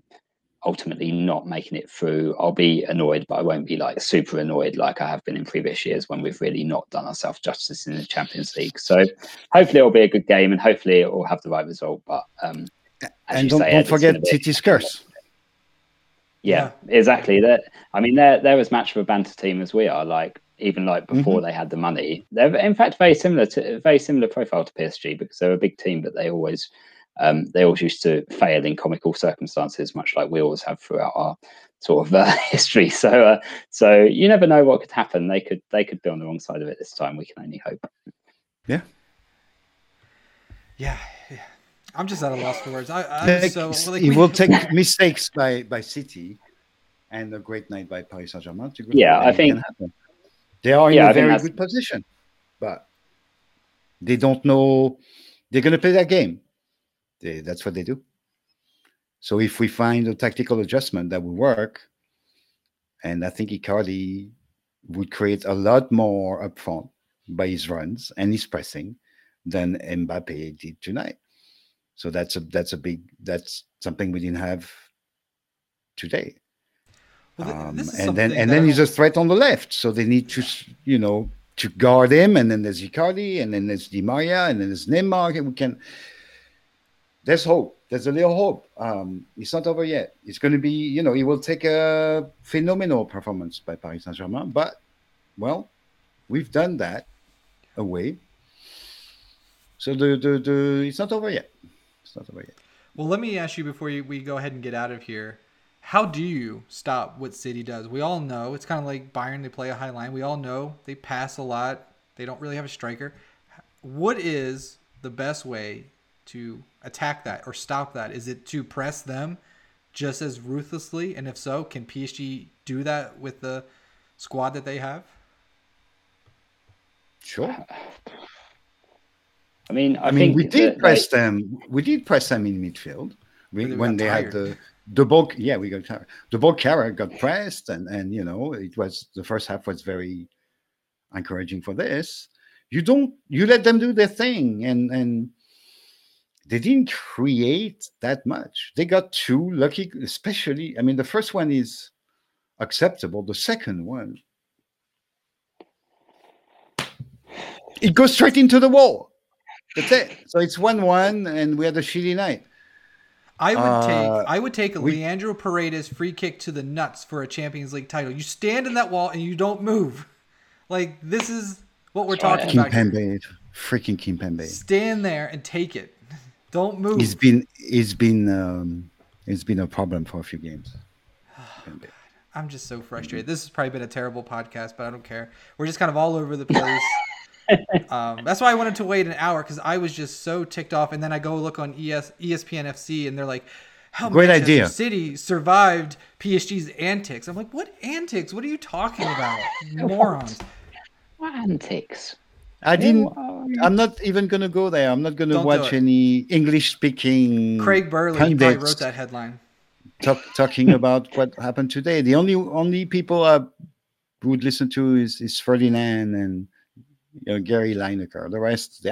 ultimately not making it through, I'll be annoyed, but I won't be like super annoyed like I have been in previous years when we've really not done ourselves justice in the Champions League. So hopefully it'll be a good game and hopefully it will have the right result. But um,
and don't, say, don't forget City's curse.
Yeah, yeah, exactly. That I mean, they're they're as much of a banter team as we are. Like even like before mm-hmm. they had the money, they're in fact very similar to very similar profile to PSG because they're a big team, but they always um, they always used to fail in comical circumstances, much like we always have throughout our sort of uh, history. So, uh, so you never know what could happen. They could they could be on the wrong side of it this time. We can only hope.
Yeah.
Yeah, I'm just at a loss for words. I,
take, so, like, we, will take mistakes by by City and a great night by Paris Saint Germain.
Yeah, I think
they are in yeah, a very good position, but they don't know they're going to play that game. They, that's what they do. So if we find a tactical adjustment that will work, and I think Icardi would create a lot more upfront by his runs and his pressing than Mbappe did tonight. So that's a that's a big that's something we didn't have today. Well, um, and then and then he's a threat on the left, so they need to you know to guard him. And then there's Icardi, and then there's Di Maria, and then there's Neymar. And we can. There's hope. There's a little hope. Um, it's not over yet. It's going to be you know it will take a phenomenal performance by Paris Saint Germain, but well, we've done that away. So the the, the it's not over yet.
Well, let me ask you before you, we go ahead and get out of here. How do you stop what City does? We all know it's kind of like Bayern. They play a high line. We all know they pass a lot. They don't really have a striker. What is the best way to attack that or stop that? Is it to press them just as ruthlessly? And if so, can PSG do that with the squad that they have?
Sure.
Uh, I mean, I,
I mean, we did press they... them. We did press them in midfield we, when they tired. had the the ball. Yeah, we got tired. The ball carrier got pressed, and and you know it was the first half was very encouraging for this. You don't you let them do their thing, and and they didn't create that much. They got two lucky, especially. I mean, the first one is acceptable. The second one, it goes straight into the wall. That's it. So it's one one, and we had a shitty night.
I would uh, take I would take we, Leandro Paredes free kick to the nuts for a Champions League title. You stand in that wall and you don't move. Like this is what we're talking about.
Kimpembe Freaking King Kimpembe.
Stand there and take it. Don't move.
He's been he's been um, it's been a problem for a few games. Kimpembe.
I'm just so frustrated. This has probably been a terrible podcast, but I don't care. We're just kind of all over the place. um, that's why I wanted to wait an hour because I was just so ticked off. And then I go look on ES, ESPN FC, and they're like, "How
Great
Manchester
idea.
City survived PSG's antics." I'm like, "What antics? What are you talking about, morons?"
What antics?
I didn't. I'm not even gonna go there. I'm not gonna watch any English speaking
Craig Burley probably
pundits
wrote that headline.
talk, talking about what happened today. The only only people I would listen to is, is Ferdinand and you know, Gary Lineker. The rest,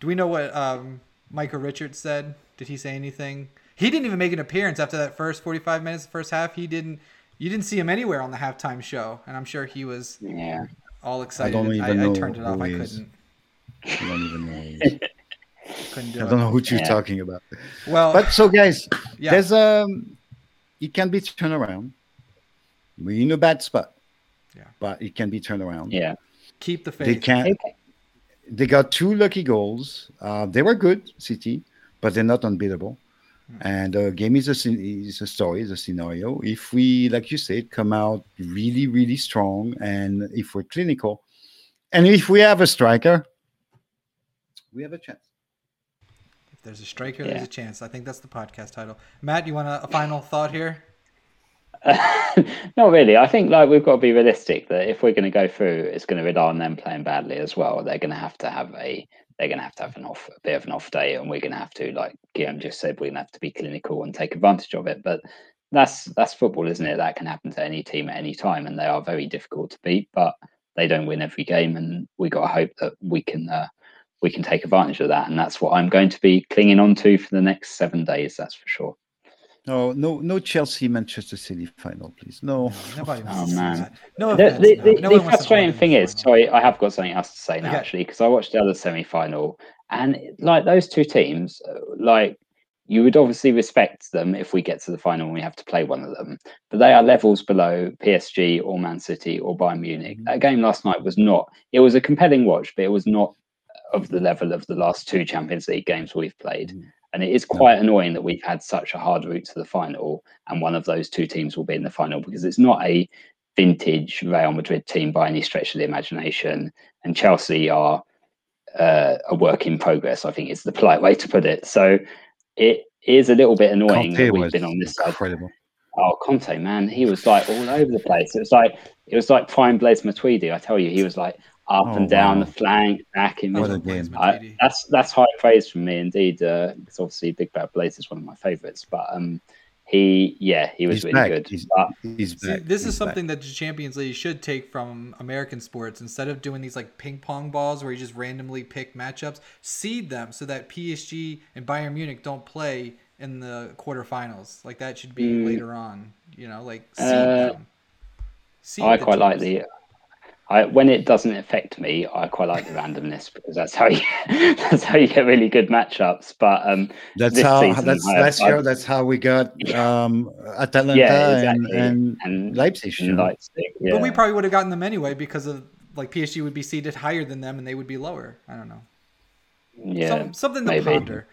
Do we know what um, Michael Richards said? Did he say anything? He didn't even make an appearance after that first 45 minutes, the first half. He didn't. You didn't see him anywhere on the halftime show, and I'm sure he was
Yeah.
all excited.
I, don't
I,
even
I,
know
turned it off.
who
I
he is.
couldn't.
I don't even know. who he is.
Couldn't do
I don't know what you're
Yeah.
talking about.
Well,
But so, guys,
yeah.
there's um, it can be turned around. We're in a bad spot.
Yeah.
But it can be turned around.
Yeah.
keep the faith.
They can't.
Okay.
They got two lucky goals. Uh, they were good, City, but they're not unbeatable. And uh, game is a is a story, is a scenario. If we, like you said, come out really, really strong, and if we're clinical, and if we have a striker, we have a chance.
If there's a striker,
Yeah.
there's a chance. I think that's the podcast title. Matt, you want a, a final thought here?
Not really. I think like we've got to be realistic that if we're going to go through, it's going to rely on them playing badly as well. They're going to have to have a they're going to have to have an off a bit of an off day, and we're going to have to like Guillaume just said, we're going to have to be clinical and take advantage of it. But that's that's football, isn't it? That can happen to any team at any time, and they are very difficult to beat. But they don't win every game, and we got to hope that we can uh, we can take advantage of that. And that's what I'm going to be clinging on to for the next seven days. That's for sure.
No, no, no Chelsea Manchester City final, please. No.
Nobody wants
Oh, man.
No
the, the, the,
No
the
one wants to
frustrating thing is, sorry, I have got something else to say now
Okay.
actually, because I watched the other semi final, and like those two teams, uh, like you would obviously respect them if we get to the final and we have to play one of them, but they are levels below PSG or Man City or Bayern Munich.
Mm-hmm.
That game last night was not. It was a compelling watch, but it was not of the level of the last two Champions League games we've played.
Mhm.
And it is quite annoying that we've had such a hard route to the final, and one of those two teams will be in the final because it's not a vintage Real Madrid team by any stretch of the imagination, and Chelsea are uh, a work in progress. I think is the polite way to put it. So it is a little bit annoying
Kanté
that we've been on this side. Oh, Kanté, man, he was like all over the place. It was like it was like prime Blaise Matuidi. I tell you, he was like up
Oh,
and down
wow.
the flank, back in
I
What
love
a game.
I, that's that's high praise from me indeed. Uh, because obviously Big Bad Blaise is one of my favourites, but um, he yeah he was
He's
really
back.
good.
He's-
But
He's
See,
back.
this is
He's back.
something that the Champions League should take from American sports. Instead of doing these like ping pong balls where you just randomly pick matchups, seed them so that PSG and Bayern Munich don't play in the quarterfinals. Like that should be
Mm.
later on. You know, like seed
Uh,
them. Seed
I
the
quite like the. I, when it doesn't affect me, I quite like the randomness because that's how you that's how you get really good matchups. But um,
That's
this
how.
season,
that's
I-
last
I-
year. That's how we got um, Atalanta
yeah,
and,
exactly.
and
and
Leipzig.
and. Leipzig, yeah.
But we probably would have gotten them anyway because of like PSG would be seated higher than them and they would be lower. I don't know.
yeah,
Some, something to
maybe.
ponder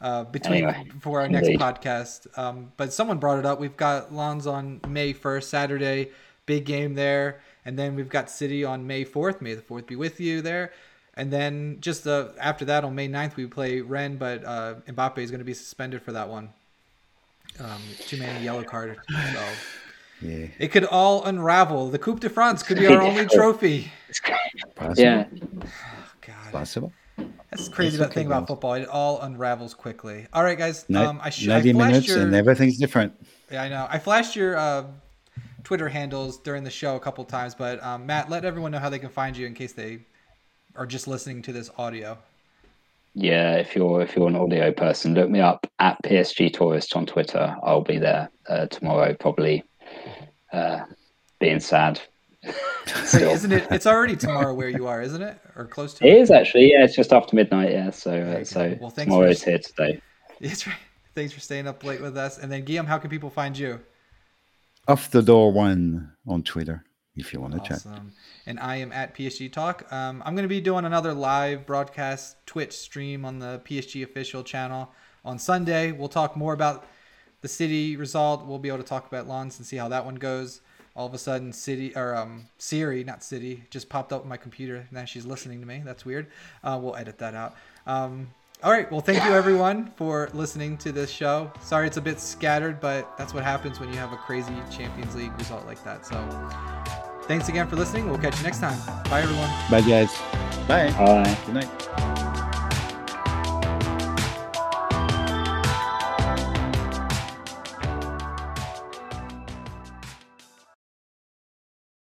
uh, between
Anyway,
for our next
indeed.
podcast. Um, but someone brought it up. We've got Lens on May first, Saturday, big game there, and then we've got City on May fourth. May the fourth be with you there. And then just uh, after that, on May 9th, we play Rennes, but uh, Mbappe is going to be suspended for that one. Um, too many yellow cards. So
Yeah.
it could all unravel. The Coupe de France could be our only trophy.
Possible.
yeah,
God.
Possible.
That's crazy
It's
about
okay,
thing about
guys.
football. It all unravels quickly. All right, guys.
Ni-
Um, I, sh- I
90
flashed
minutes
your.
and everything's different.
Yeah, I know. I flashed your uh, Twitter handles during the show a couple times, but um, Matt, let everyone know how they can find you in case they are just listening to this audio.
yeah. If you're if you're an audio person, look me up at PSG Tourist on Twitter. I'll be there uh, tomorrow, probably uh, being sad.
Wait, isn't it? It's already tomorrow where you are, isn't it? Or close to
It, It is actually, yeah. It's just after midnight, yeah. So, uh, so
Well, thanks
tomorrow
for-
is here today.
That's right. Thanks for staying up late with us. And then Guillaume, how can people find you?
Off the door one on Twitter. if you want to chat.
Awesome. And I am at PSG Talk. Um, I'm going to be doing another live broadcast Twitch stream on the PSG official channel on Sunday. We'll talk more about the City result. We'll be able to talk about Lens and see how that one goes. All of a sudden, City or um, Siri, not City, just popped up on my computer. Now she's listening to me. That's weird. Uh, we'll edit that out. Um, all right. Well, thank you everyone for listening to this show. Sorry it's a bit scattered, but that's what happens when you have a crazy Champions League result like that. So thanks again for listening. We'll catch you next time. Bye, everyone.
Bye, guys. Bye.
Bye.
Good night.